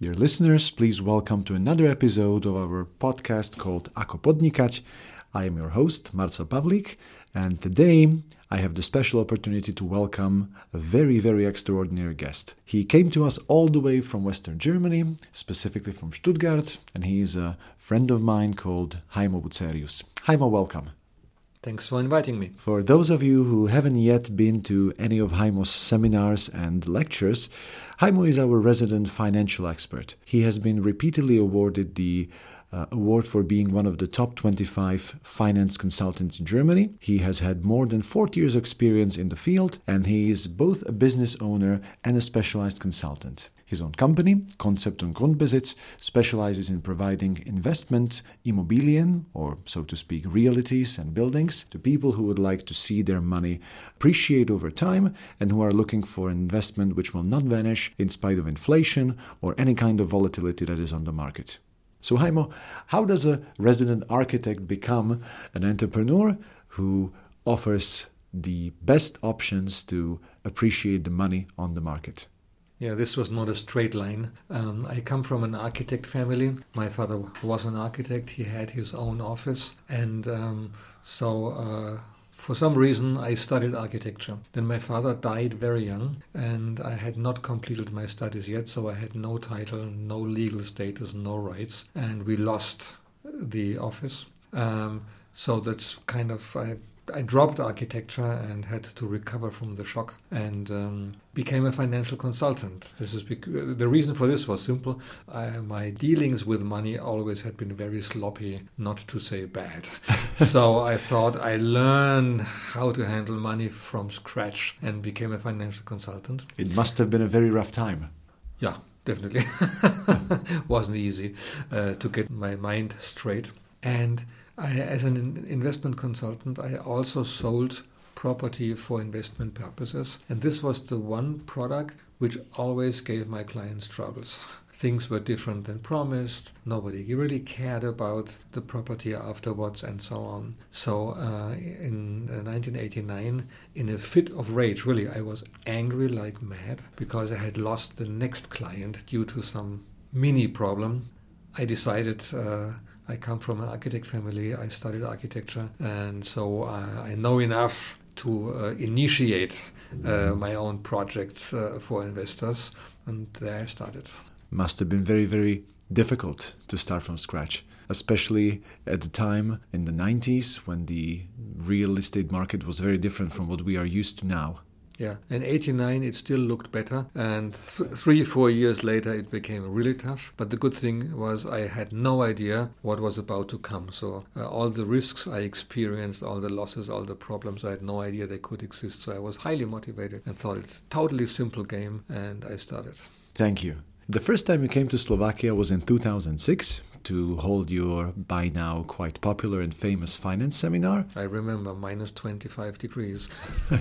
Dear listeners, please welcome to another episode of our podcast called Ako Podnikať. I am your host, Marcel Pavlik, and today I have the special opportunity to welcome a very, very extraordinary guest. He came to us all the way from Western Germany, specifically from Stuttgart, and he is a friend of mine called Heimo Bucerius. Heimo, welcome. Thanks for inviting me. For those of you who haven't yet been to any of Heimo's seminars and lectures, Heimo is our resident financial expert. He has been repeatedly awarded the uh, award for being one of the top 25 finance consultants in Germany. He has had more than 40 years' experience in the field, and he is both a business owner and a specialized consultant. His own company, Konzept und Grundbesitz, specializes in providing investment immobilien, or so to speak, realities and buildings, to people who would like to see their money appreciate over time and who are looking for an investment which will not vanish in spite of inflation or any kind of volatility that is on the market. So, Heimo, how does a resident architect become an entrepreneur who offers the best options to appreciate the money on the market? Yeah, this was not a straight line. Um, I come from an architect family. My father was an architect. He had his own office, and um, so uh, for some reason I studied architecture. Then my father died very young, and I had not completed my studies yet, so I had no title, no legal status, no rights, and we lost the office. Um, so that's kind of I I dropped architecture and had to recover from the shock and um, became a financial consultant. This is bec- the reason for this was simple. I, my dealings with money always had been very sloppy, not to say bad. so I thought I learn how to handle money from scratch and became a financial consultant. It must have been a very rough time. Yeah, definitely. Wasn't easy uh, to get my mind straight and I, as an investment consultant, I also sold property for investment purposes. And this was the one product which always gave my clients troubles. Things were different than promised. Nobody really cared about the property afterwards, and so on. So, uh, in 1989, in a fit of rage, really, I was angry like mad because I had lost the next client due to some mini problem. I decided uh, I come from an architect family. I studied architecture, and so uh, I know enough to uh, initiate uh, my own projects uh, for investors, and there I started. Must have been very, very difficult to start from scratch, especially at the time in the 90s when the real estate market was very different from what we are used to now. Yeah, in '89 it still looked better, and th- three, four years later it became really tough. But the good thing was I had no idea what was about to come. So uh, all the risks I experienced, all the losses, all the problems, I had no idea they could exist. So I was highly motivated and thought it's totally simple game, and I started. Thank you. The first time you came to Slovakia was in 2006 to hold your by now quite popular and famous finance seminar. I remember minus 25 degrees.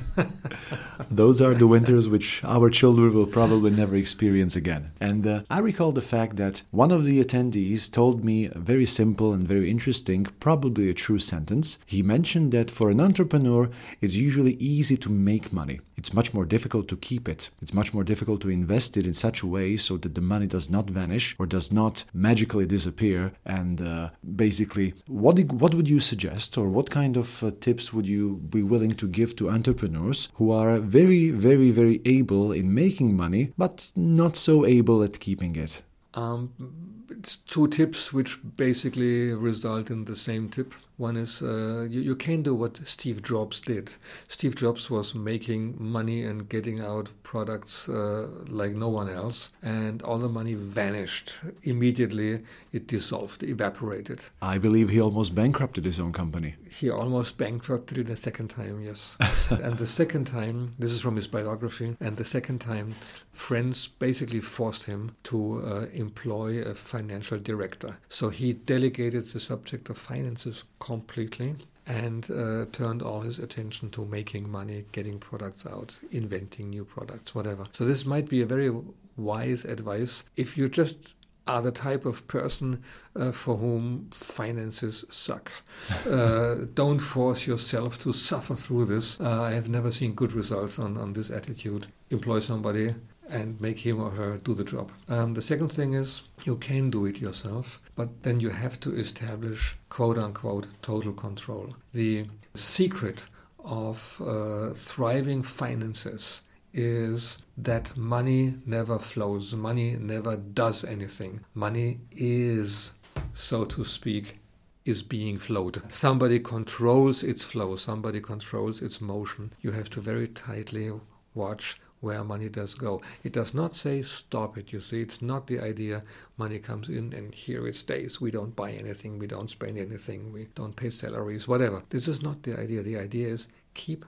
Those are the winters which our children will probably never experience again. And uh, I recall the fact that one of the attendees told me a very simple and very interesting, probably a true sentence. He mentioned that for an entrepreneur, it's usually easy to make money. It's much more difficult to keep it. It's much more difficult to invest it in such a way so that the money does not vanish or does not magically disappear. And uh, basically, what, what would you suggest or what kind of uh, tips would you be willing to give to entrepreneurs who are very, very, very able in making money, but not so able at keeping it? Um, it's two tips which basically result in the same tip. One is uh, you, you can do what Steve Jobs did. Steve Jobs was making money and getting out products uh, like no one else, and all the money vanished immediately. It dissolved, evaporated. I believe he almost bankrupted his own company. He almost bankrupted it a second time, yes. and the second time, this is from his biography, and the second time, friends basically forced him to uh, employ a financial director. So he delegated the subject of finances completely and uh, turned all his attention to making money, getting products out, inventing new products, whatever. So this might be a very wise advice if you just are the type of person uh, for whom finances suck. Uh, don't force yourself to suffer through this. Uh, I have never seen good results on, on this attitude. Employ somebody and make him or her do the job. Um, the second thing is you can do it yourself, but then you have to establish quote unquote total control. The secret of uh, thriving finances is that money never flows, money never does anything. Money is, so to speak, is being flowed. Somebody controls its flow, somebody controls its motion. You have to very tightly watch where money does go. It does not say stop it, you see. It's not the idea money comes in and here it stays. We don't buy anything, we don't spend anything, we don't pay salaries, whatever. This is not the idea. The idea is keep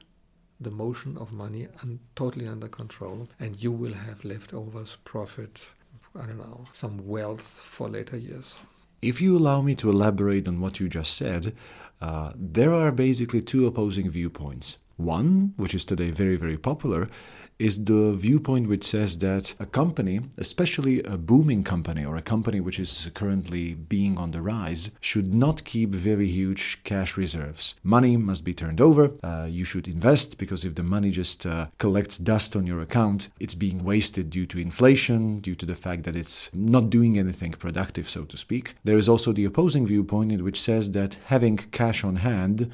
the motion of money un- totally under control and you will have leftovers, profit, I don't know, some wealth for later years. If you allow me to elaborate on what you just said, uh, there are basically two opposing viewpoints. One, which is today very, very popular, is the viewpoint which says that a company, especially a booming company or a company which is currently being on the rise, should not keep very huge cash reserves. Money must be turned over. Uh, you should invest because if the money just uh, collects dust on your account, it's being wasted due to inflation, due to the fact that it's not doing anything productive, so to speak. There is also the opposing viewpoint which says that having cash on hand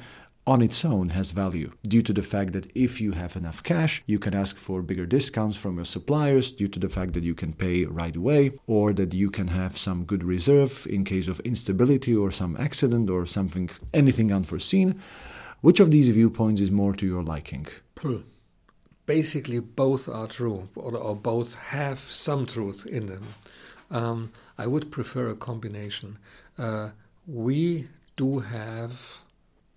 on its own has value due to the fact that if you have enough cash, you can ask for bigger discounts from your suppliers due to the fact that you can pay right away or that you can have some good reserve in case of instability or some accident or something, anything unforeseen. Which of these viewpoints is more to your liking? Basically, both are true, or, or both have some truth in them. Um, I would prefer a combination. Uh, we do have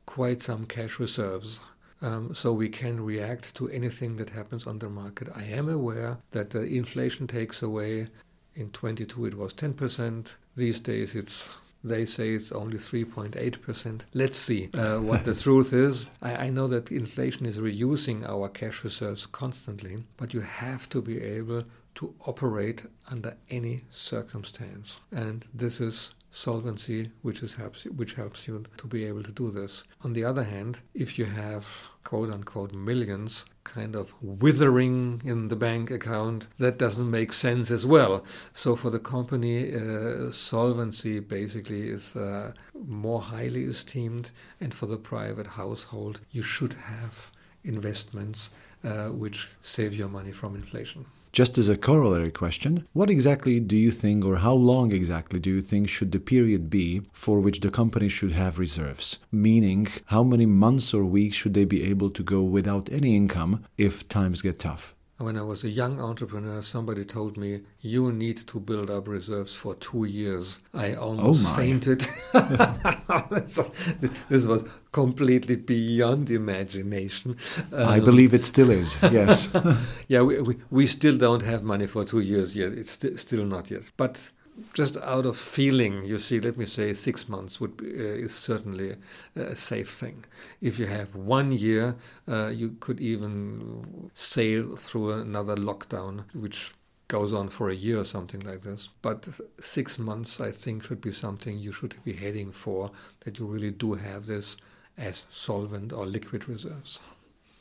quite some cash reserves. Um, so we can react to anything that happens on the market. I am aware that the inflation takes away. In 22 it was 10%. These days it's they say it's only 3.8%. Let's see uh, what the truth is. I, I, know that inflation is reducing our cash reserves constantly, but you have to be able to operate under any circumstance. And this is solvency which is helps which helps you to be able to do this. On the other hand, if you have quote unquote millions kind of withering in the bank account, that doesn't make sense as well. So for the company, uh, solvency basically is uh, more highly esteemed, and for the private household, you should have investments uh, which save your money from inflation. Just as a corollary question, what exactly do you think, or how long exactly do you think should the period be for which the company should have reserves? Meaning, how many months or weeks should they be able to go without any income if times get tough? When I was a young entrepreneur, somebody told me, You need to build up reserves for two years. I almost oh fainted. this was completely beyond imagination. Um, I believe it still is, yes. yeah, we, we, we, still don't have money for two years yet. It's st- still not yet. But just out of feeling, you see, let me say six months would be, uh, is certainly a, safe thing. If you have one year, uh, you could even sail through another lockdown, which goes on for a year or something like this. But six months, I think, should be something you should be heading for, that you really do have this as solvent or liquid reserves.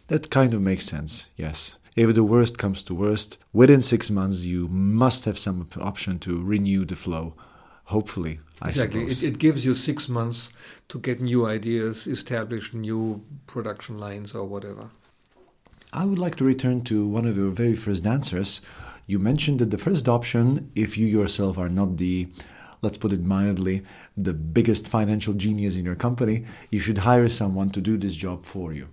That kind of makes sense, yes if the worst comes to worst, within six months you must have some option to renew the flow. Hopefully, I exactly. It, it, gives you six months to get new ideas, establish new production lines, or whatever. I would like to return to one of your very first answers. You mentioned that the first option, if you yourself are not the let's put it mildly, the biggest financial genius in your company, you should hire someone to do this job for you.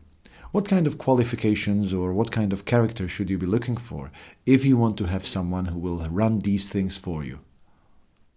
What kind of qualifications or what kind of character should you be looking for if you want to have someone who will run these things for you?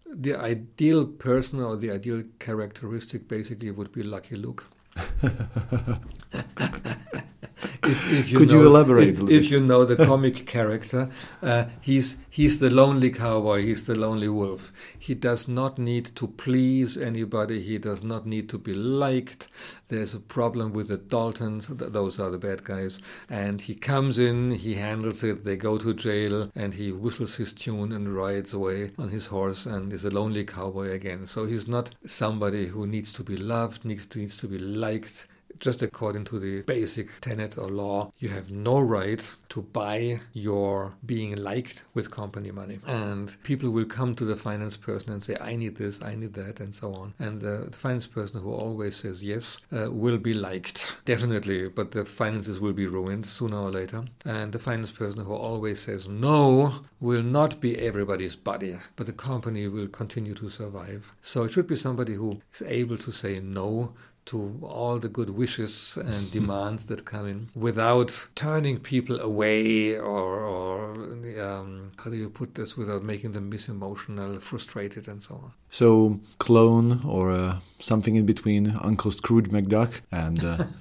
The ideal person or the ideal characteristic basically would be Lucky Luke. if, if you Could know, you elaborate? If, if, you know the comic character, uh, he's he's the lonely cowboy. He's the lonely wolf. He does not need to please anybody. He does not need to be liked. There's a problem with the Daltons. Those are the bad guys. And he comes in. He handles it. They go to jail, and he whistles his tune and rides away on his horse and is a lonely cowboy again. So he's not somebody who needs to be loved, needs to, needs to be liked just according to the basic tenet or law, you have no right to buy your being liked with company money. And people will come to the finance person and say, I need this, I need that, and so on. And the, the finance person who always says yes uh, will be liked, definitely, but the finances will be ruined sooner or later. And the finance person who always says no will not be everybody's buddy, but the company will continue to survive. So it should be somebody who is able to say no to all the good wishes and demands that come in without turning people away or, or um, how do you put this without making them miss emotional, frustrated, and so on. So, clone or uh, something in between Uncle Scrooge McDuck and. Uh,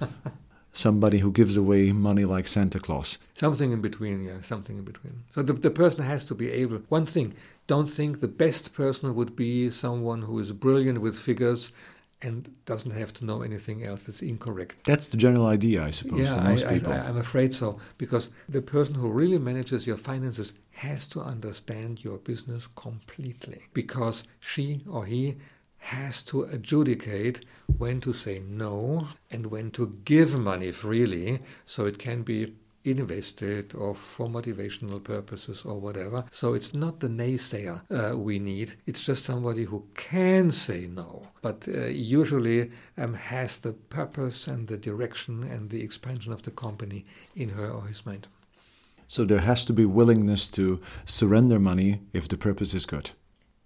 somebody who gives away money like Santa Claus. Something in between, yeah, something in between. So the, the person has to be able. One thing, don't think the best person would be someone who is brilliant with figures and doesn't have to know anything else. It's incorrect. That's the general idea, I suppose, yeah, for most I, people. I, I'm afraid so, because the person who really manages your finances has to understand your business completely, because she or he has to adjudicate when to say no and when to give money freely, so it can be invested or for motivational purposes or whatever. So it's not the naysayer uh, we need, it's just somebody who can say no, but uh, usually um, has the purpose and the direction and the expansion of the company in her or his mind. So there has to be willingness to surrender money if the purpose is good.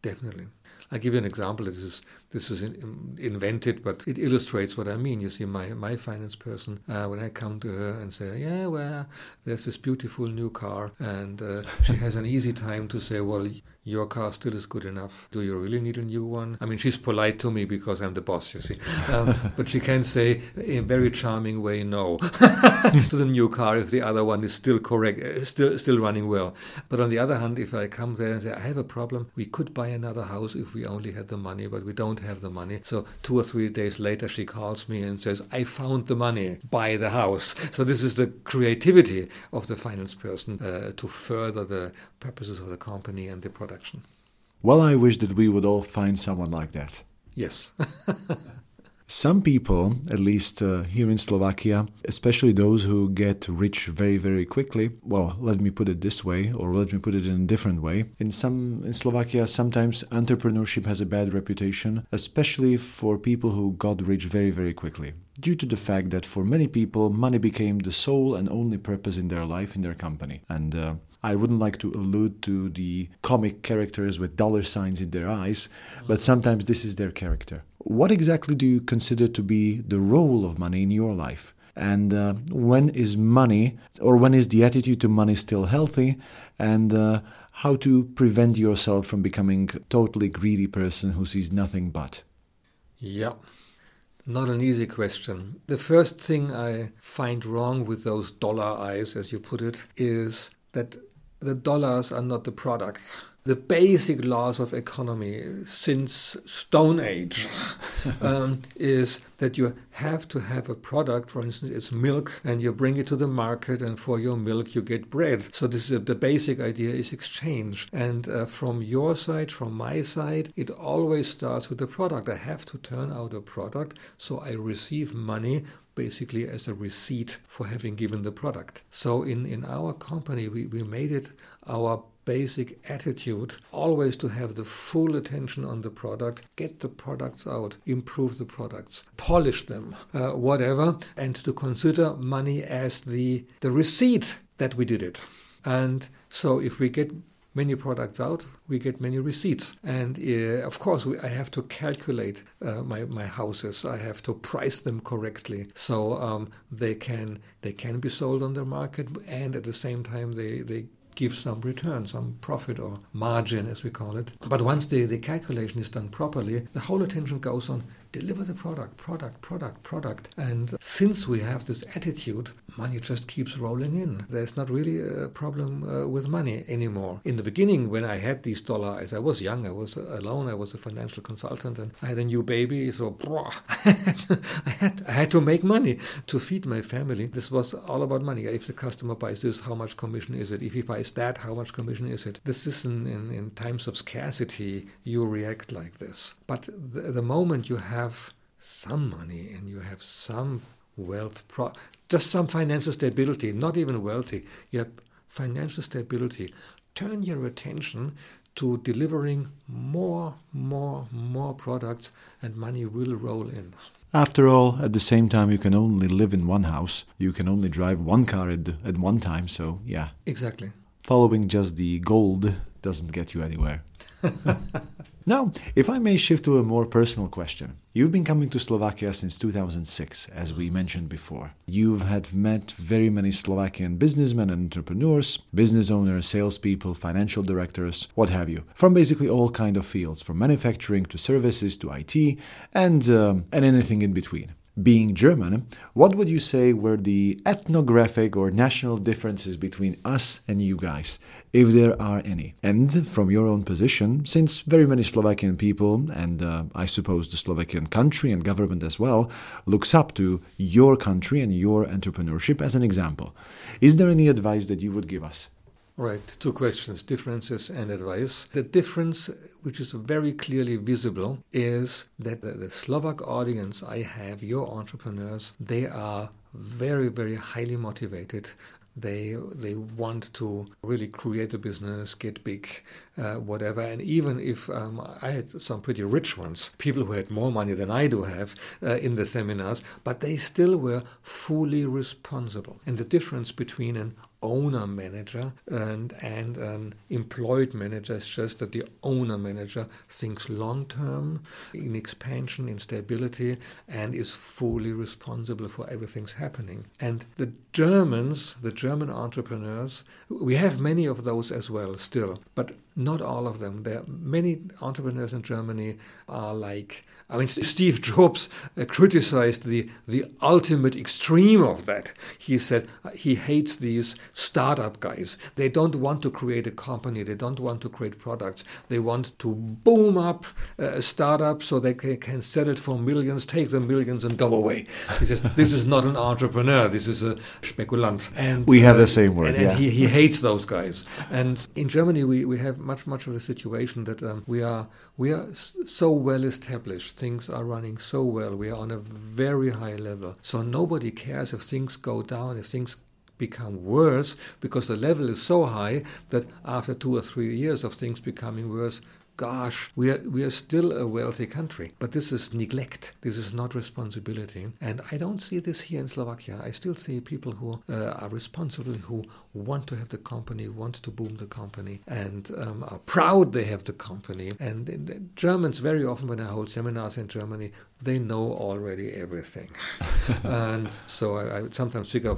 Definitely. I'll give you an example. This is this is in, invented, but it illustrates what I mean. You see, my my finance person, uh, when I come to her and say, "Yeah, well, there's this beautiful new car," and uh, she has an easy time to say, "Well, your car still is good enough. Do you really need a new one? I mean, she's polite to me because I'm the boss, you see. Um, but she can say in a very charming way no to the new car if the other one is still correct, uh, still still running well. But on the other hand, if I come there and say I have a problem, we could buy another house if we only had the money, but we don't have the money. So two or three days later, she calls me and says, I found the money. Buy the house. So this is the creativity of the finance person uh, to further the purposes of the company and the production. Well, I wish that we would all find someone like that. Yes. Some people, at least uh, here in Slovakia, especially those who get rich very, very quickly, well, let me put it this way, or let me put it in a different way. In some in Slovakia, sometimes entrepreneurship has a bad reputation, especially for people who got rich very, very quickly. Due to the fact that for many people, money became the sole and only purpose in their life, in their company. And uh, I wouldn't like to allude to the comic characters with dollar signs in their eyes, but sometimes this is their character. What exactly do you consider to be the role of money in your life? And uh, when is money, or when is the attitude to money still healthy? And uh, how to prevent yourself from becoming a totally greedy person who sees nothing but? Yeah. Not an easy question. The first thing I find wrong with those dollar eyes, as you put it, is that the dollars are not the product. The basic laws of economy since Stone Age um, is that you have to have a product. For instance, it's milk, and you bring it to the market, and for your milk you get bread. So this is the basic idea is exchange. And uh, from your side, from my side, it always starts with the product. I have to turn out a product, so I receive money basically as a receipt for having given the product. So in, in our company, we, we made it our basic attitude always to have the full attention on the product, get the products out, improve the products, polish them, uh, whatever, and to consider money as the, the receipt that we did it. And so if we get many products out, we get many receipts. And uh, of course, we, I have to calculate uh, my, my houses. I have to price them correctly so um, they can they can be sold on the market, and at the same time they they give some return, some profit or margin, as we call it. But once the, the calculation is done properly, the whole attention goes on deliver the product, product, product, product. And since we have this attitude, money just keeps rolling in. There's not really a problem uh, with money anymore. In the beginning, when I had these dollars, I was young, I was alone, I was a financial consultant, and I had a new baby, so I had I had to make money to feed my family. This was all about money. If the customer buys this, how much commission is it? If he buys that, how much commission is it? This is in, in, in times of scarcity, you react like this. But the, the moment you have have some money and you have some wealth, pro- just some financial stability, not even wealthy, you have financial stability, turn your attention to delivering more, more, more products and money will roll in. After all, at the same time, you can only live in one house. You can only drive one car at, at one time, so yeah. Exactly. Following just the gold doesn't get you anywhere. Now, if I may shift to a more personal question. You've been coming to Slovakia since 2006, as we mentioned before. You've had met very many Slovakian businessmen and entrepreneurs, business owners, salespeople, financial directors, what have you, from basically all kind of fields, from manufacturing to services to IT, and um, and anything in between being German, what would you say were the ethnographic or national differences between us and you guys, if there are any? And from your own position, since very many Slovakian people, and uh, I suppose the Slovakian country and government as well, looks up to your country and your entrepreneurship as an example, is there any advice that you would give us? Right, two questions differences and advice. The difference, which is very clearly visible, is that the, the, Slovak audience I have, your entrepreneurs, they are very, very highly motivated. They they want to really create a business, get big, uh, whatever. And even if um, I had some pretty rich ones, people who had more money than I do have uh, in the seminars, but they still were fully responsible. And the difference between an owner manager and and an employed manager is just that the owner manager thinks long term in expansion in stability and is fully responsible for everything's happening and the germans the german entrepreneurs we have many of those as well still but not all of them. There are many entrepreneurs in Germany are like, I mean, Steve Jobs uh, criticized the, the ultimate extreme of that. He said uh, he hates these startup guys. They don't want to create a company. They don't want to create products. They want to boom up uh, a startup so they can, can sell it for millions, take the millions and go away. He says, this is not an entrepreneur. This is a spekulant. And we have uh, the same word. And, and he, he hates those guys. And in Germany, we, we have much much of the situation that um, we are we are so well established. Things are running so well. We are on a very high level. So nobody cares if things go down, if things become worse, because the level is so high that after two or three years of things becoming worse, gosh, we are, we are still a wealthy country. But this is neglect. This is not responsibility. And I don't see this here in Slovakia. I still see people who uh, are responsible, who want to have the company, want to boom the company, and um, are proud they have the company. And, Germans, very often when I hold seminars in Germany, they know already everything. and so I, I sometimes figure,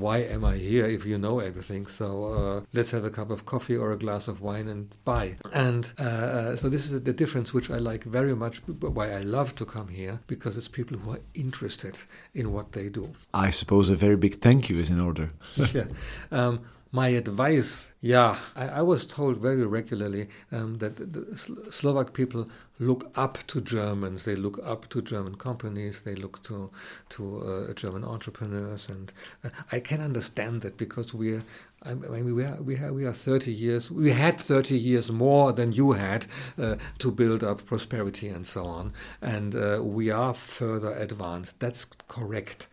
why am I here if you know everything? So uh, let's have a cup of coffee or a glass of wine and buy. And uh, uh, so this is the difference which I like very much, why I love to come here, because it's people who are interested in what they do. I suppose a very big thank you is in order. yeah. Um, my advice, yeah, I, I, was told very regularly um, that the, Slovak people look up to Germans. They look up to German companies. They look to to uh, German entrepreneurs, and uh, I can understand that because we're. I mean, we are, we, are, we are 30 years, we had 30 years more than you had uh, to build up prosperity and so on. And uh, we are further advanced. That's correct.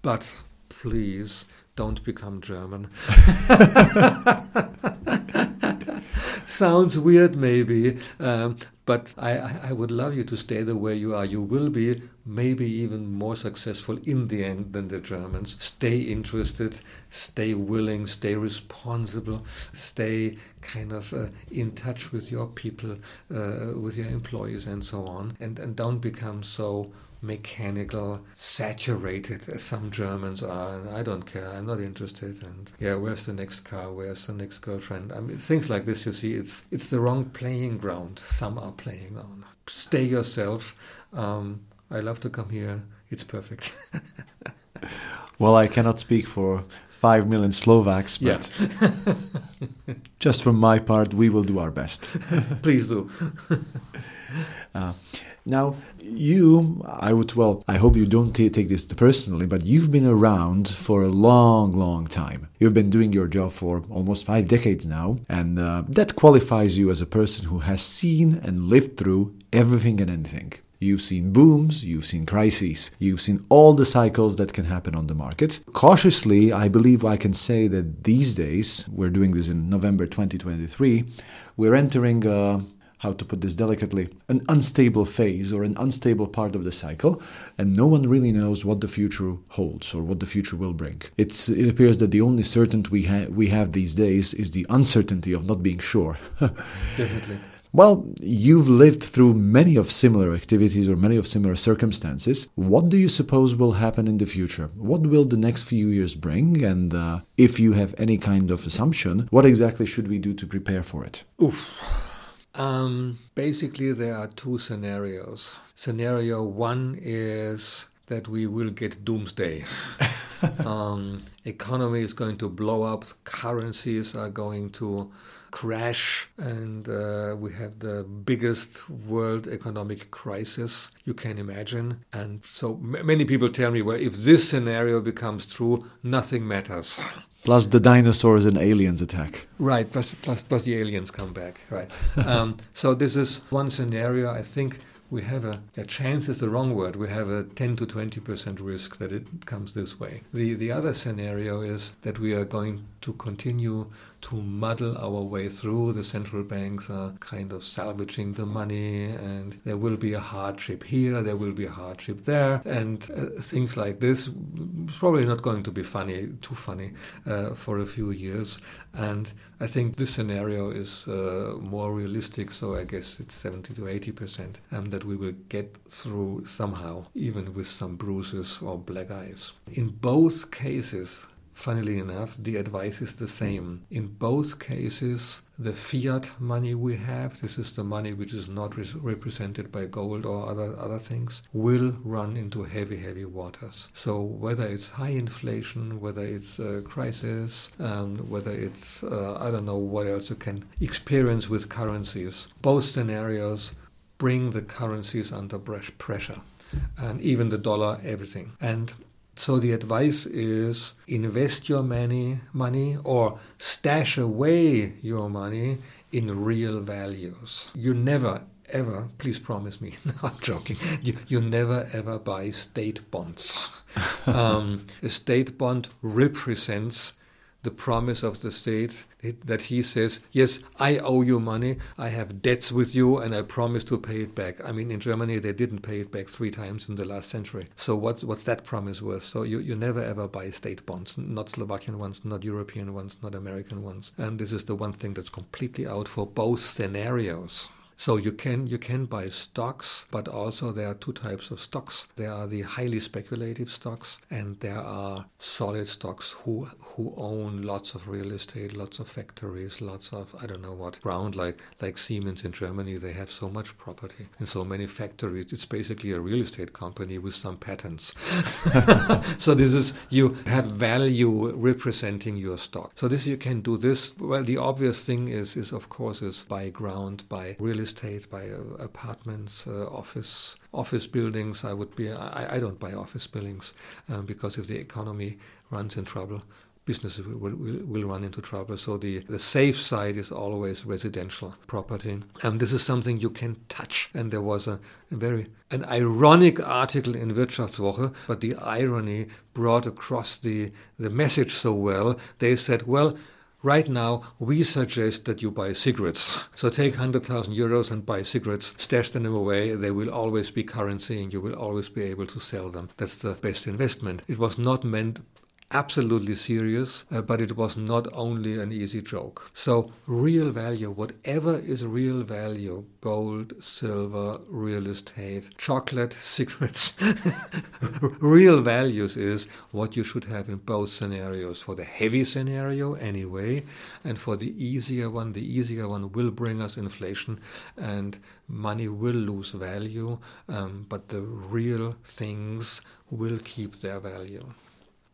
But please, don't become German. Sounds weird, maybe, um, but I, I would love you to stay the way you are. You will be maybe even more successful in the end than the Germans. Stay interested, stay willing, stay responsible, stay kind of uh, in touch with your people, uh, with your employees, and so on, and, and don't become so mechanical, saturated as some Germans are. And I don't care. I'm not interested. And yeah, where's the next car? Where's the next girlfriend? I mean, things like this. You see, it's it's the wrong playing ground. Some are playing on. Stay yourself. Um, I love to come here. It's perfect. well, I cannot speak for five million Slovaks, but yeah. just from my part, we will do our best. Please do. uh, now, you, I would, well, I hope you don't take this personally, but you've been around for a long, long time. You've been doing your job for almost five decades now, and uh, that qualifies you as a person who has seen and lived through everything and anything. You've seen booms, you've seen crises, you've seen all the cycles that can happen on the market. Cautiously, I believe I can say that these days, we're doing this in November 2023, we're entering a how to put this delicately, an unstable phase or an unstable part of the cycle, and no one really knows what the future holds or what the future will bring. It's, it appears that the only certainty we, ha- we have these days is the uncertainty of not being sure. Definitely. Well, you've lived through many of similar activities or many of similar circumstances. What do you suppose will happen in the future? What will the next few years bring? And uh, if you have any kind of assumption, what exactly should we do to prepare for it? Oof. Um, basically, there are two scenarios. Scenario one is that we will get doomsday. um, economy is going to blow up, currencies are going to crash, and uh, we have the biggest world economic crisis you can imagine. And so m- many people tell me, well, if this scenario becomes true, nothing matters. Plus the dinosaurs and aliens attack. Right, plus, plus, plus the aliens come back. Right. um, so this is one scenario. I think we have a, a, chance is the wrong word. We have a 10 to 20 percent risk that it comes this way. The the other scenario is that we are going to continue to muddle our way through. The central banks are kind of salvaging the money, and there will be a hardship here, there will be a hardship there, and uh, things like this. Probably not going to be funny, too funny, uh, for a few years. And I think this scenario is uh, more realistic. So I guess it's 70 to 80 percent um, that we will get through somehow, even with some bruises or black eyes. In both cases, Funnily enough, the advice is the same. In both cases, the fiat money we have, this is the money which is not re- represented by gold or other, other things, will run into heavy, heavy waters. So whether it's high inflation, whether it's a crisis, um, whether it's, uh, I don't know what else you can experience with currencies, both scenarios bring the currencies under pressure. And even the dollar, everything. And so the advice is invest your money, money or stash away your money in real values. You never ever, please promise me, no, I'm joking, you, you never ever buy state bonds. um, a state bond represents the promise of the state that he says, Yes, I owe you money, I have debts with you, and I promise to pay it back. I mean, in Germany, they didn't pay it back three times in the last century. So, what's, what's that promise worth? So, you, you never ever buy state bonds, not Slovakian ones, not European ones, not American ones. And this is the one thing that's completely out for both scenarios. So you can you can buy stocks, but also there are two types of stocks. There are the highly speculative stocks, and there are solid stocks who who own lots of real estate, lots of factories, lots of I don't know what ground like like Siemens in Germany. They have so much property and so many factories. It's basically a real estate company with some patents. so this is you have value representing your stock. So this you can do this. Well, the obvious thing is is of course is buy ground, buy real estate estate, by uh, apartments, uh, office office buildings. I would be. I, I don't buy office buildings um, because if the economy runs in trouble, businesses will, will, will, run into trouble. So the, the safe side is always residential property. And this is something you can touch. And there was a, a, very an ironic article in Wirtschaftswoche, but the irony brought across the, the message so well. They said, well, Right now, we suggest that you buy cigarettes. So take 100,000 euros and buy cigarettes, stash them away. They will always be currency and you will always be able to sell them. That's the best investment. It was not meant absolutely serious, uh, but it was not only an easy joke. So, real value, whatever is real value gold, silver, real estate, chocolate, cigarettes real values is what you should have in both scenarios. For the heavy scenario, anyway, and for the easier one, the easier one will bring us inflation and money will lose value, um, but the real things will keep their value.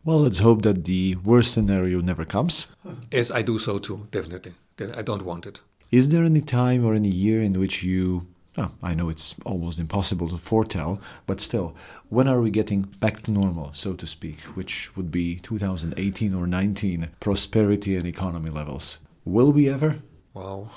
Well, let's hope that the worst scenario never comes. Yes, I do so too, definitely. I don't want it. Is there any time or any year in which you Oh, I know it's almost impossible to foretell, but still, when are we getting back to normal, so to speak, which would be 2018 or 19, prosperity and economy levels? Will we ever? Wow.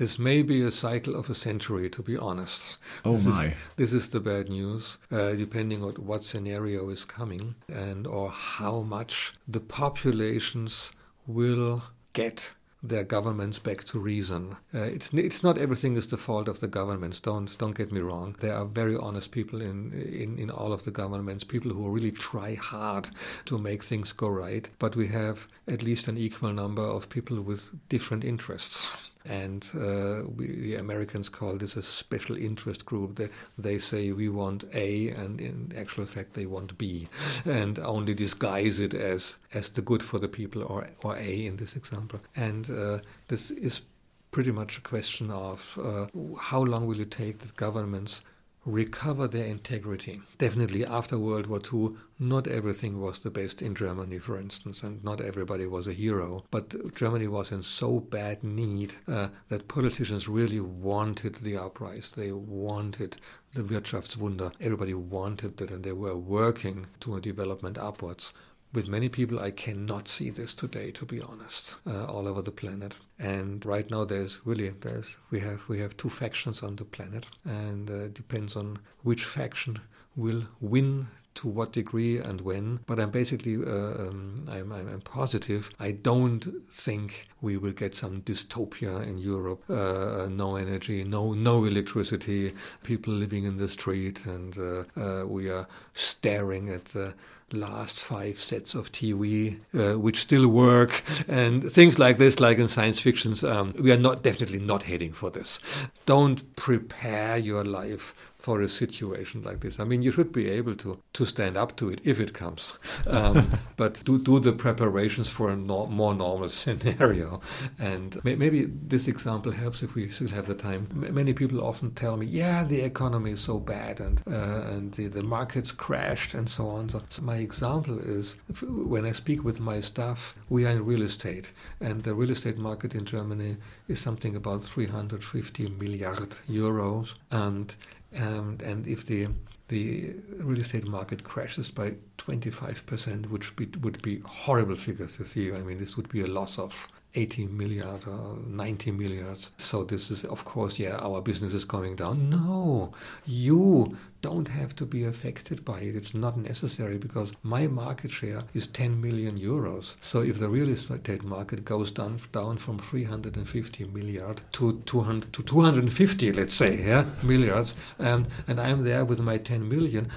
This may be a cycle of a century, to be honest. Oh this my! Is, this is the bad news. Uh, depending on what scenario is coming and or how much the populations will get their governments back to reason. Uh, it's it's not everything is the fault of the governments. Don't don't get me wrong. There are very honest people in in in all of the governments. People who really try hard to make things go right. But we have at least an equal number of people with different interests and uh, we, the Americans call this a special interest group. They, they say we want A, and in actual fact they want B, and only disguise it as as the good for the people or or A in this example. And uh, this is pretty much a question of uh, how long will it take that governments recover their integrity. Definitely after World War II, not everything was the best in Germany, for instance, and not everybody was a hero. But Germany was in so bad need uh, that politicians really wanted the uprising. They wanted the Wirtschaftswunder. Everybody wanted that, and they were working to a development upwards with many people, I cannot see this today, to be honest, uh, all over the planet. And right now, there's really there's we have we have two factions on the planet, and uh, depends on which faction will win to what degree and when. But I'm basically uh, um, I'm, I'm, positive. I don't think we will get some dystopia in Europe. Uh, no energy, no no electricity, people living in the street, and uh, uh we are staring at the last five sets of TV, uh, which still work, and things like this, like in science fictions. Um, we are not definitely not heading for this. Don't prepare your life for a situation like this. I mean, you should be able to, to stand up to it if it comes, um, but do, do the preparations for a no, more normal scenario. And may, maybe this example helps if we still have the time. M- many people often tell me, yeah, the economy is so bad and, uh, and the, the markets crashed and so on. So, so my example is if, when I speak with my staff, we are in real estate, and the real estate market in Germany is something about 350 milliard euros. And um, and if the the real estate market crashes by 25%, which be, would be horrible figures this year. I mean, this would be a loss of 80 milliard or 90 milliards. So this is, of course, yeah, our business is going down. No, you don't have to be affected by it. It's not necessary because my market share is 10 million euros. So if the real estate market goes down down from 350 milliard to 200 to 250, let's say, yeah, milliards, um, and I'm there with my 10 million,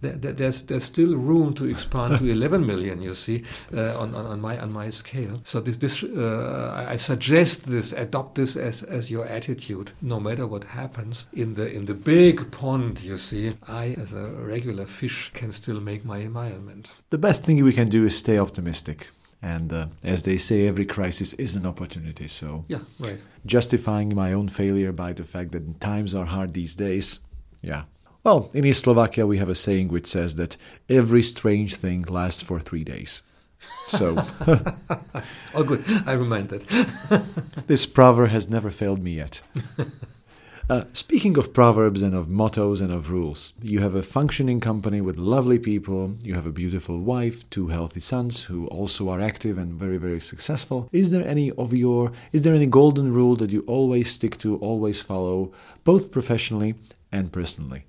there's there's still room to expand to 11 million. You see, uh, on, on, on my on my scale. So this this uh, I suggest this adopt this as as your attitude, no matter what happens in the in the big pond. You see I, as a regular fish, can still make my environment. The best thing we can do is stay optimistic. And uh, as they say, every crisis is an opportunity. So, yeah, right. Justifying my own failure by the fact that times are hard these days, yeah. Well, in East Slovakia, we have a saying which says that every strange thing lasts for three days. So, oh, good. I remind that. this proverb has never failed me yet. Uh, speaking of proverbs and of mottos and of rules, you have a functioning company with lovely people, you have a beautiful wife, two healthy sons who also are active and very, very successful. Is there any of your, is there any golden rule that you always stick to, always follow, both professionally and personally?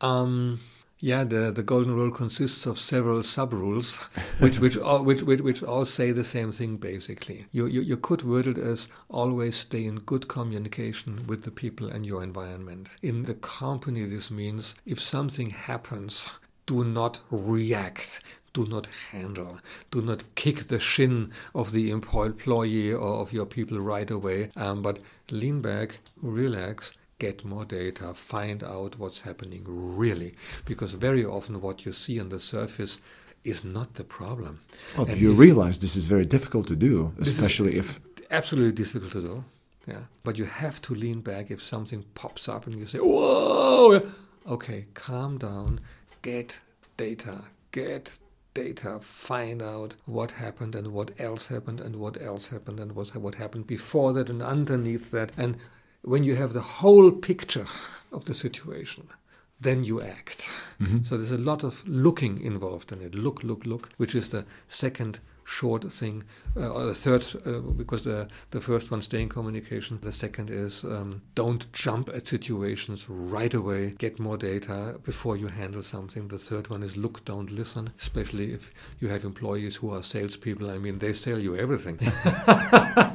Um, Yeah, the, the golden rule consists of several sub rules, which which, all, which, which which all say the same thing basically. You, you you could word it as always stay in good communication with the people and your environment. In the company, this means if something happens, do not react do not handle. Do not kick the shin of the employee or of your people right away, um, but lean back, relax, get more data, find out what's happening really. Because very often what you see on the surface is not the problem. Well, and you realize this is very difficult to do, especially if. Absolutely difficult to do. Yeah. But you have to lean back if something pops up and you say, whoa, okay, calm down, get data, get data, find out what happened and what else happened and what else happened and what, what happened before that and underneath that. And when you have the whole picture of the situation, then you act. Mm-hmm. So there's a lot of looking involved in it. Look, look, look, which is the second short thing, uh, or the third, uh, because the, the first one, stay in communication. The second is um, don't jump at situations right away. Get more data before you handle something. The third one is look, don't listen, especially if you have employees who are salespeople. I mean, they sell you everything.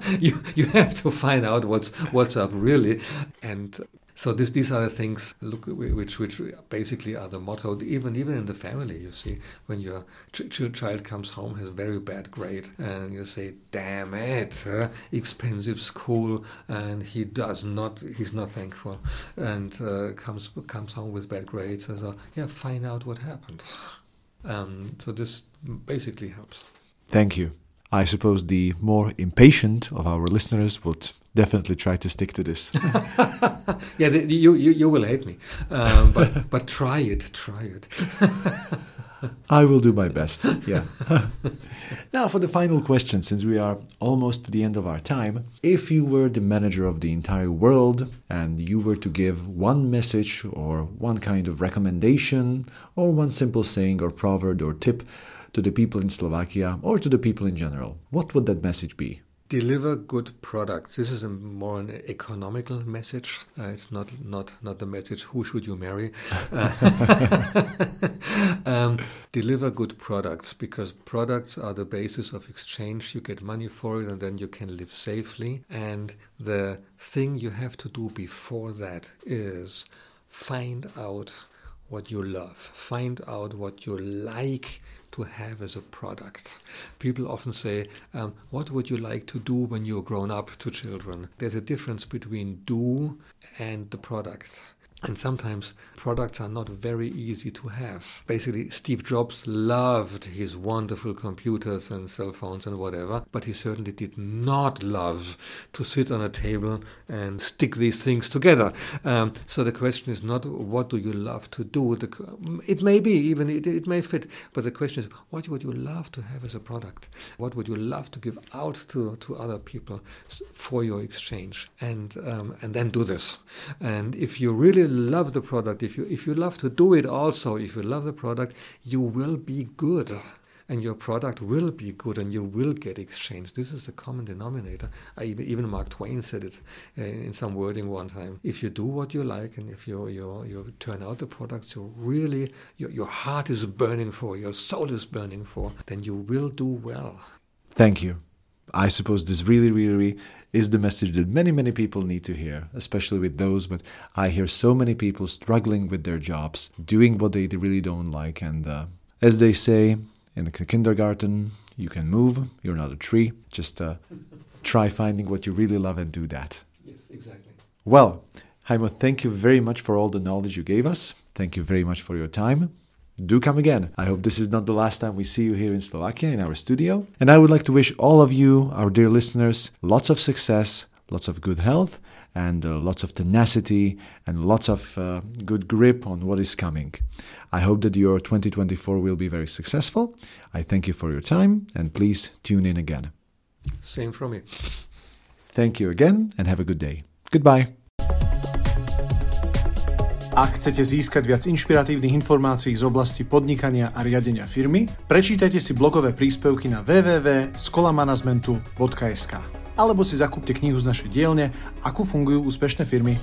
you, you have to find out what's, what's up really. And so this, these are the things look, which which basically are the motto. Even even in the family, you see, when your ch- child comes home has a very bad grade, and you say, "Damn it, uh, expensive school," and he does not, he's not thankful, and uh, comes comes home with bad grades. So yeah, find out what happened. Um, so this basically helps. Thank you. I suppose the more impatient of our listeners would definitely try to stick to this. yeah, the, you, you, you will hate me, um, but but try it, try it. I will do my best. Yeah. now, for the final question, since we are almost to the end of our time, if you were the manager of the entire world and you were to give one message or one kind of recommendation or one simple saying or proverb or tip to the people in Slovakia or to the people in general, what would that message be? deliver good products. This is a more an economical message. Uh, it's not not not the message who should you marry. um, deliver good products because products are the basis of exchange. You get money for it, and then you can live safely. And the thing you have to do before that is find out what you love. Find out what you like to have as a product. People often say, um, What would you like to do when you're grown up to children? There's a difference between do and the product. And sometimes products are not very easy to have. Basically, Steve Jobs loved his wonderful computers and cell phones and whatever, but he certainly did not love to sit on a table and stick these things together. Um, so the question is not what do you love to do. The, it may be, even it, it may fit, but the question is what would you love to have as a product? What would you love to give out to, to other people for your exchange? And, um, and then do this. And if you really love the product, if you if you love to do it also, if you love the product, you will be good. And your product will be good and you will get exchanged. This is the common denominator. I, even Mark Twain said it uh, in some wording one time. If you do what you like and if you, you, you turn out the products you really, your, your heart is burning for, your soul is burning for, then you will do well. Thank you. I suppose this really, really is the message that many, many people need to hear, especially with those. But I hear so many people struggling with their jobs, doing what they really don't like. And uh, as they say in kindergarten, you can move, you're not a tree. Just uh, try finding what you really love and do that. Yes, exactly. Well, Heimo, thank you very much for all the knowledge you gave us. Thank you very much for your time do come again. I hope this is not the last time we see you here in Slovakia in our studio. And I would like to wish all of you, our dear listeners, lots of success, lots of good health, and uh, lots of tenacity and lots of uh, good grip on what is coming. I hope that your 2024 will be very successful. I thank you for your time and please tune in again. Same from me. Thank you again and have a good day. Goodbye. Ak chcete získať viac inšpiratívnych informácií z oblasti podnikania a riadenia firmy, prečítajte si blogové príspevky na www.skolamanagementu.sk alebo si zakúpte knihu z našej dielne Ako fungujú úspešné firmy.